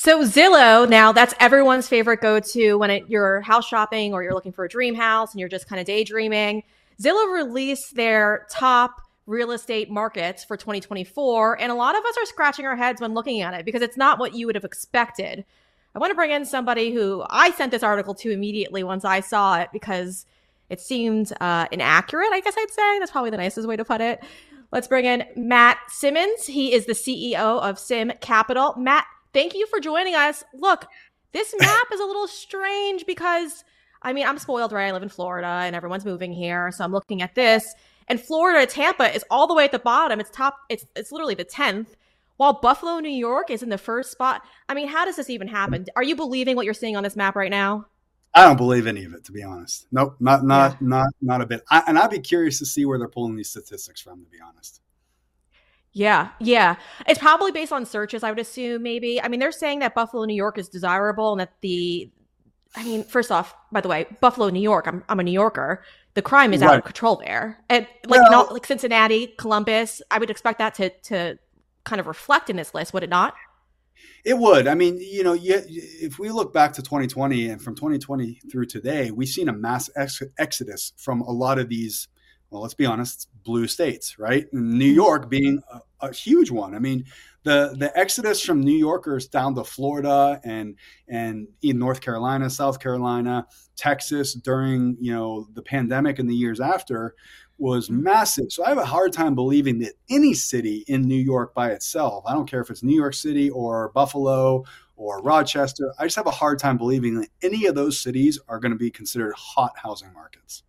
So Zillow, now that's everyone's favorite go-to when it, you're house shopping or you're looking for a dream house and you're just kind of daydreaming. Zillow released their top real estate markets for 2024, and a lot of us are scratching our heads when looking at it because it's not what you would have expected. I want to bring in somebody who I sent this article to immediately once I saw it because it seemed uh, inaccurate. I guess I'd say that's probably the nicest way to put it. Let's bring in Mat Simmons. He is the CEO of Simm Capital. Mat, thank you for joining us. Look, this map is a little strange because I mean, I'm spoiled, right? I live in Florida and everyone's moving here. So I'm looking at this. And Florida, Tampa is all the way at the bottom. It's top, it's it's literally the 10th. While Buffalo, New York is in the first spot. I mean, how does this even happen? Are you believing what you're seeing on this map right now? I don't believe any of it, to be honest. Nope, not not yeah. not not a bit. I, and I'd be curious to see where they're pulling these statistics from, to be honest. Yeah, yeah. It's probably based on searches, I would assume, maybe. I mean, they're saying that Buffalo, New York is desirable and that the I mean, first off, by the way, Buffalo, New York, I'm I'm a New Yorker. The crime is right. out of control there. And like well, not like Cincinnati, Columbus, I would expect that to to kind of reflect in this list, would it not? It would. I mean, you know, if we look back to 2020 and from 2020 through today, we've seen a mass ex- exodus from a lot of these, well, let's be honest, blue states, right? New mm-hmm. York being a, a huge one. I mean, the the exodus from New Yorkers down to Florida and and in North Carolina, South Carolina, Texas during you know the pandemic and the years after was massive. So I have a hard time believing that any city in New York by itself, I don't care if it's New York City or Buffalo or Rochester, I just have a hard time believing that any of those cities are going to be considered hot housing markets.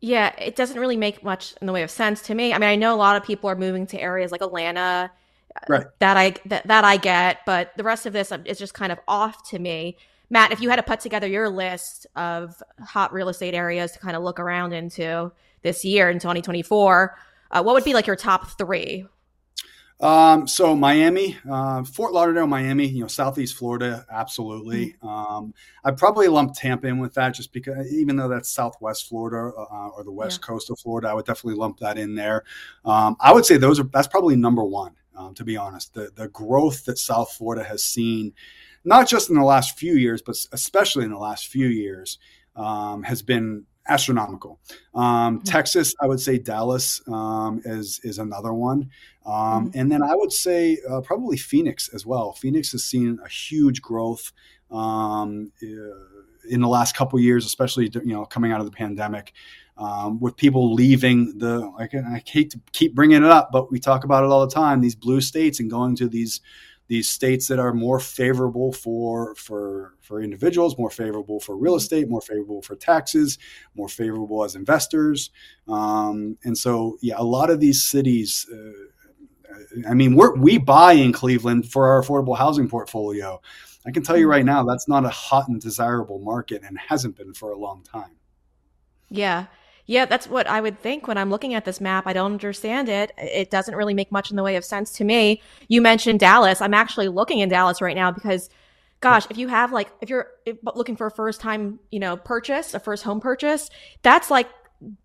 Yeah, it doesn't really make much in the way of sense to me. I mean, I know a lot of people are moving to areas like Atlanta right. that I that, that I get, but the rest of this is just kind of off to me. Mat, if you had to put together your list of hot real estate areas to kind of look around into, this year in 2024. Uh, what would be like your top three? Um, so Miami, uh, Fort Lauderdale, Miami, you know, Southeast Florida, absolutely. Mm-hmm. Um, I'd probably lump Tampa in with that just because, even though that's Southwest Florida uh, or the West yeah. Coast of Florida, I would definitely lump that in there. Um, I would say those are, that's probably number one, um, to be honest. The, the growth that South Florida has seen, not just in the last few years, but especially in the last few years, um, has been astronomical. Um, mm-hmm. Texas, I would say Dallas um, is is another one, um, mm-hmm. and then I would say uh, probably Phoenix as well. Phoenix has seen a huge growth um, in the last couple years, especially you know coming out of the pandemic. Um, with people leaving the, like, I hate to keep bringing it up, but we talk about it all the time. These blue states and going to these these states that are more favorable for for for individuals, more favorable for real estate, more favorable for taxes, more favorable as investors. Um, and so, yeah, a lot of these cities. Uh, I mean, we we buy in Cleveland for our affordable housing portfolio. I can tell you right now, that's not a hot and desirable market, and hasn't been for a long time. Yeah, yeah, that's what I would think when I'm looking at this map. I don't understand it. It doesn't really make much in the way of sense to me. You mentioned Dallas. I'm actually looking in Dallas right now because gosh, if you have like if you're looking for a first time, you know, purchase, a first home purchase, that's like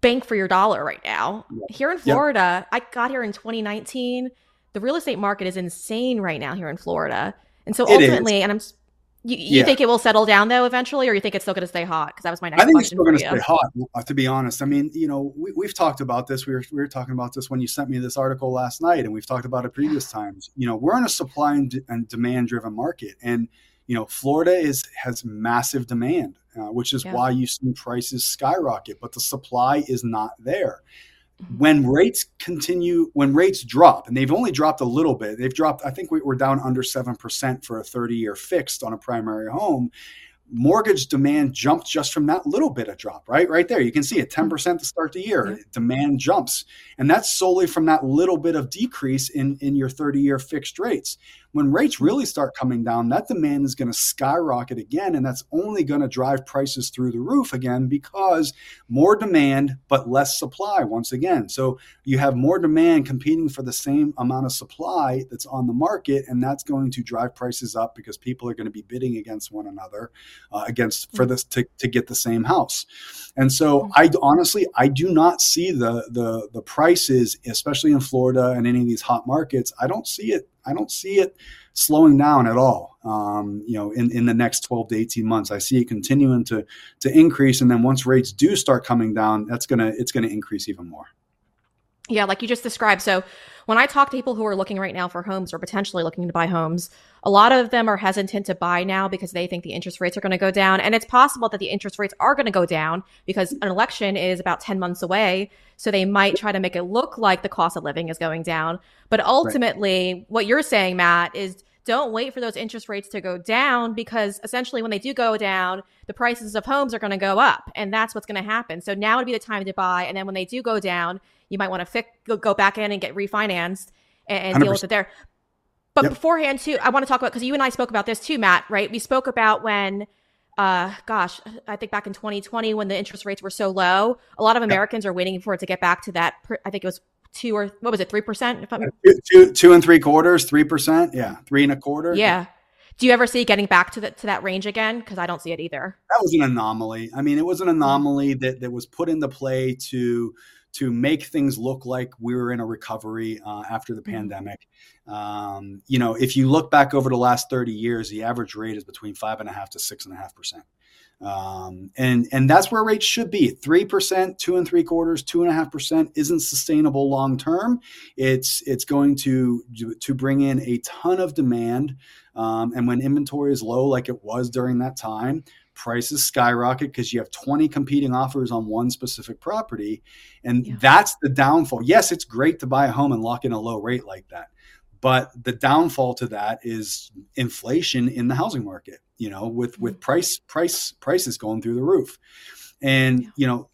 bank for your dollar right now. Here in Florida, yep. I got here in 2019. The real estate market is insane right now here in Florida. And so ultimately, and I'm you, you yeah. think it will settle down though eventually, or you think it's still going to stay hot? Because that was my next. I think it's still going to stay hot. Uh, to be honest, I mean, you know, we, have talked about this. We were we were talking about this when you sent me this article last night, and we've talked about it previous times. You know, we're in a supply and, and demand driven market, and you know, Florida is has massive demand, uh, which is yeah. why you see prices skyrocket, but the supply is not there when rates continue when rates drop and they've only dropped a little bit they've dropped i think we, are down under 7% for a 30 year fixed on a primary home mortgage demand jumped just from that little bit of drop, right? Right there. You can see it mm-hmm. 10% to start the year. Demand jumps. And that's solely from that little bit of decrease in, in your 30 year fixed rates. When rates hmm. really start coming down, that demand is going to skyrocket again. And that's only going to drive prices through the roof again because more demand, but less supply once again. So you have more demand competing for the same amount of supply that's on the market. And that's going to drive prices up because people are going to be bidding against one another uh, against hmm. for this to, to get the same house. And so hmm. I honestly I do not see the the the prices, especially in Florida and any of these hot markets. I don't see it. I don't see it slowing down at all. Um, you know, in, in the next 12 to 18 months, I see it continuing to to increase. And then once rates do start coming down, that's gonna it's gonna increase even more. Yeah, like you just described. So when I talk to people who are looking right now for homes or potentially looking to buy homes, a lot of them are hesitant to buy now because they think the interest rates are going to go down. And it's possible that the interest rates are going to go down because an election is about 10 months away. So they might try to make it look like the cost of living is going down. But ultimately, right. what you're saying, Mat, is don't wait for those interest rates to go down because essentially when they do go down, the prices of homes are going to go up and that's what's going to happen. So now would be the time to buy. And then when they do go down, you might want to fix, go back in and get refinanced and, and deal with it there. But yep. beforehand, too, I want to talk about because you and I spoke about this too, Mat. Right? We spoke about when, uh, gosh, I think back in 2020 when the interest rates were so low, a lot of Americans yep. are waiting for it to get back to that. I think it was two or what was it, three percent? If I'm two, two, two and three quarters, three percent, yeah, three and a quarter. Yeah. Do you ever see getting back to that to that range again? Because I don't see it either. That was an anomaly. I mean, it was an anomaly that that was put into play to to make things look like we were in a recovery uh, after the mm-hmm. pandemic. Um, you know, if you look back over the last 30 years, the average rate is between five and a half to six and a half percent. Um, and and that's where rates should be. Three percent, two and three quarters, two and a half percent isn't sustainable long term. It's it's going to to bring in a ton of demand. Um, and when inventory is low, like it was during that time, prices skyrocket because you have 20 competing offers on one specific property. And yeah. that's the downfall. Yes, it's great to buy a home and lock in a low rate like that. But the downfall to that is inflation in the housing market, you know, with, with mm-hmm. price, price, prices going through the roof. And, you know,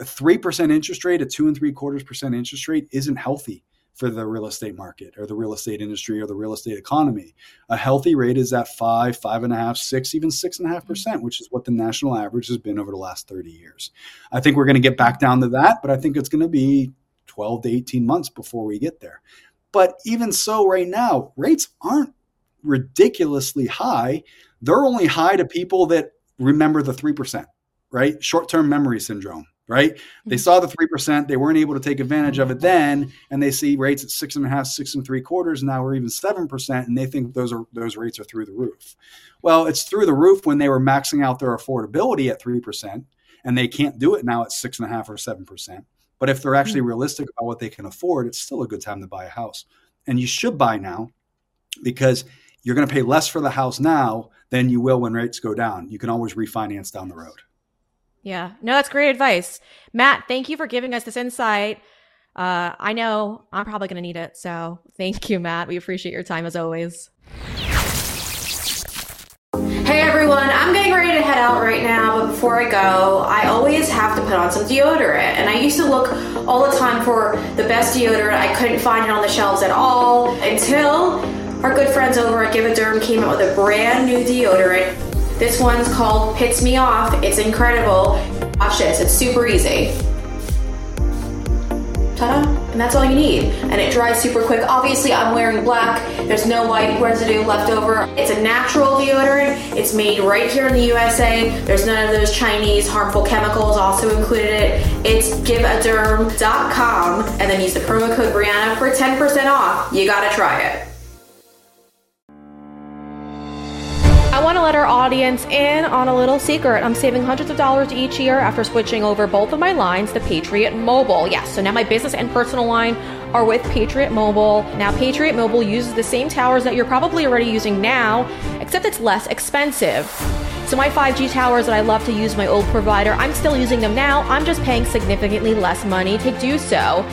a 3% interest rate, a two and three quarters percent interest rate isn't healthy for the real estate market or the real estate industry or the real estate economy. A healthy rate is at five, five and a half, six, even six and a half percent, which is what the national average has been over the last 30 years. I think we're going to get back down to that, but I think it's going to be 12 to 18 months before we get there. But even so, right now, rates aren't ridiculously high. They're only high to people that remember the 3%, right? Short term memory syndrome right? They mm-hmm. saw the 3%, they weren't able to take advantage of it then, and they see rates at six and a half, six and three quarters now, or even 7%, and they think those are those rates are through the roof. Well, it's through the roof when they were maxing out their affordability at 3%, and they can't do it now at six and a half or 7%. But if they're actually mm-hmm. realistic about what they can afford, it's still a good time to buy a house. And you should buy now because you're going to pay less for the house now than you will when rates go down. You can always refinance down the road. Yeah. No, that's great advice. Mat, thank you for giving us this insight. Uh, I know I'm probably going to need it. So thank you, Mat. We appreciate your time as always. Hey everyone, I'm getting ready to head out right now, but before I go, I always have to put on some deodorant. And I used to look all the time for the best deodorant. I couldn't find it on the shelves at all until our good friends over at Give a Derm came out with a brand new deodorant this one's called Pits Me Off. It's incredible. Watch this, it's super easy. Ta-da! And that's all you need. And it dries super quick. Obviously, I'm wearing black. There's no white residue left over. It's a natural deodorant. It's made right here in the USA. There's none of those Chinese harmful chemicals also included it. It's giveaderm.com and then use the promo code Breanna for 10% off. You gotta try it. I want to let our audience in on a little secret. I'm saving hundreds of dollars each year after switching over both of my lines to Patriot Mobile. Yes, so now my business and personal line are with Patriot Mobile. Now, Patriot Mobile uses the same towers that you're probably already using now, except it's less expensive. So, my 5G towers that I love to use my old provider, I'm still using them now. I'm just paying significantly less money to do so.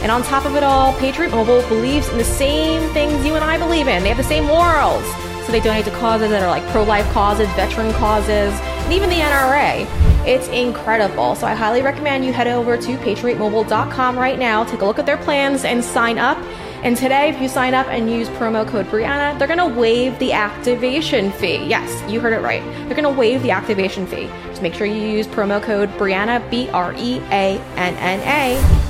And on top of it all, Patriot Mobile believes in the same things you and I believe in. They have the same morals. So they donate to causes that are like pro life causes, veteran causes, and even the NRA. It's incredible. So I highly recommend you head over to patriotmobile.com right now, take a look at their plans, and sign up. And today, if you sign up and use promo code Breanna, they're going to waive the activation fee. Yes, you heard it right. They're going to waive the activation fee. Just make sure you use promo code Breanna, B R E A N N A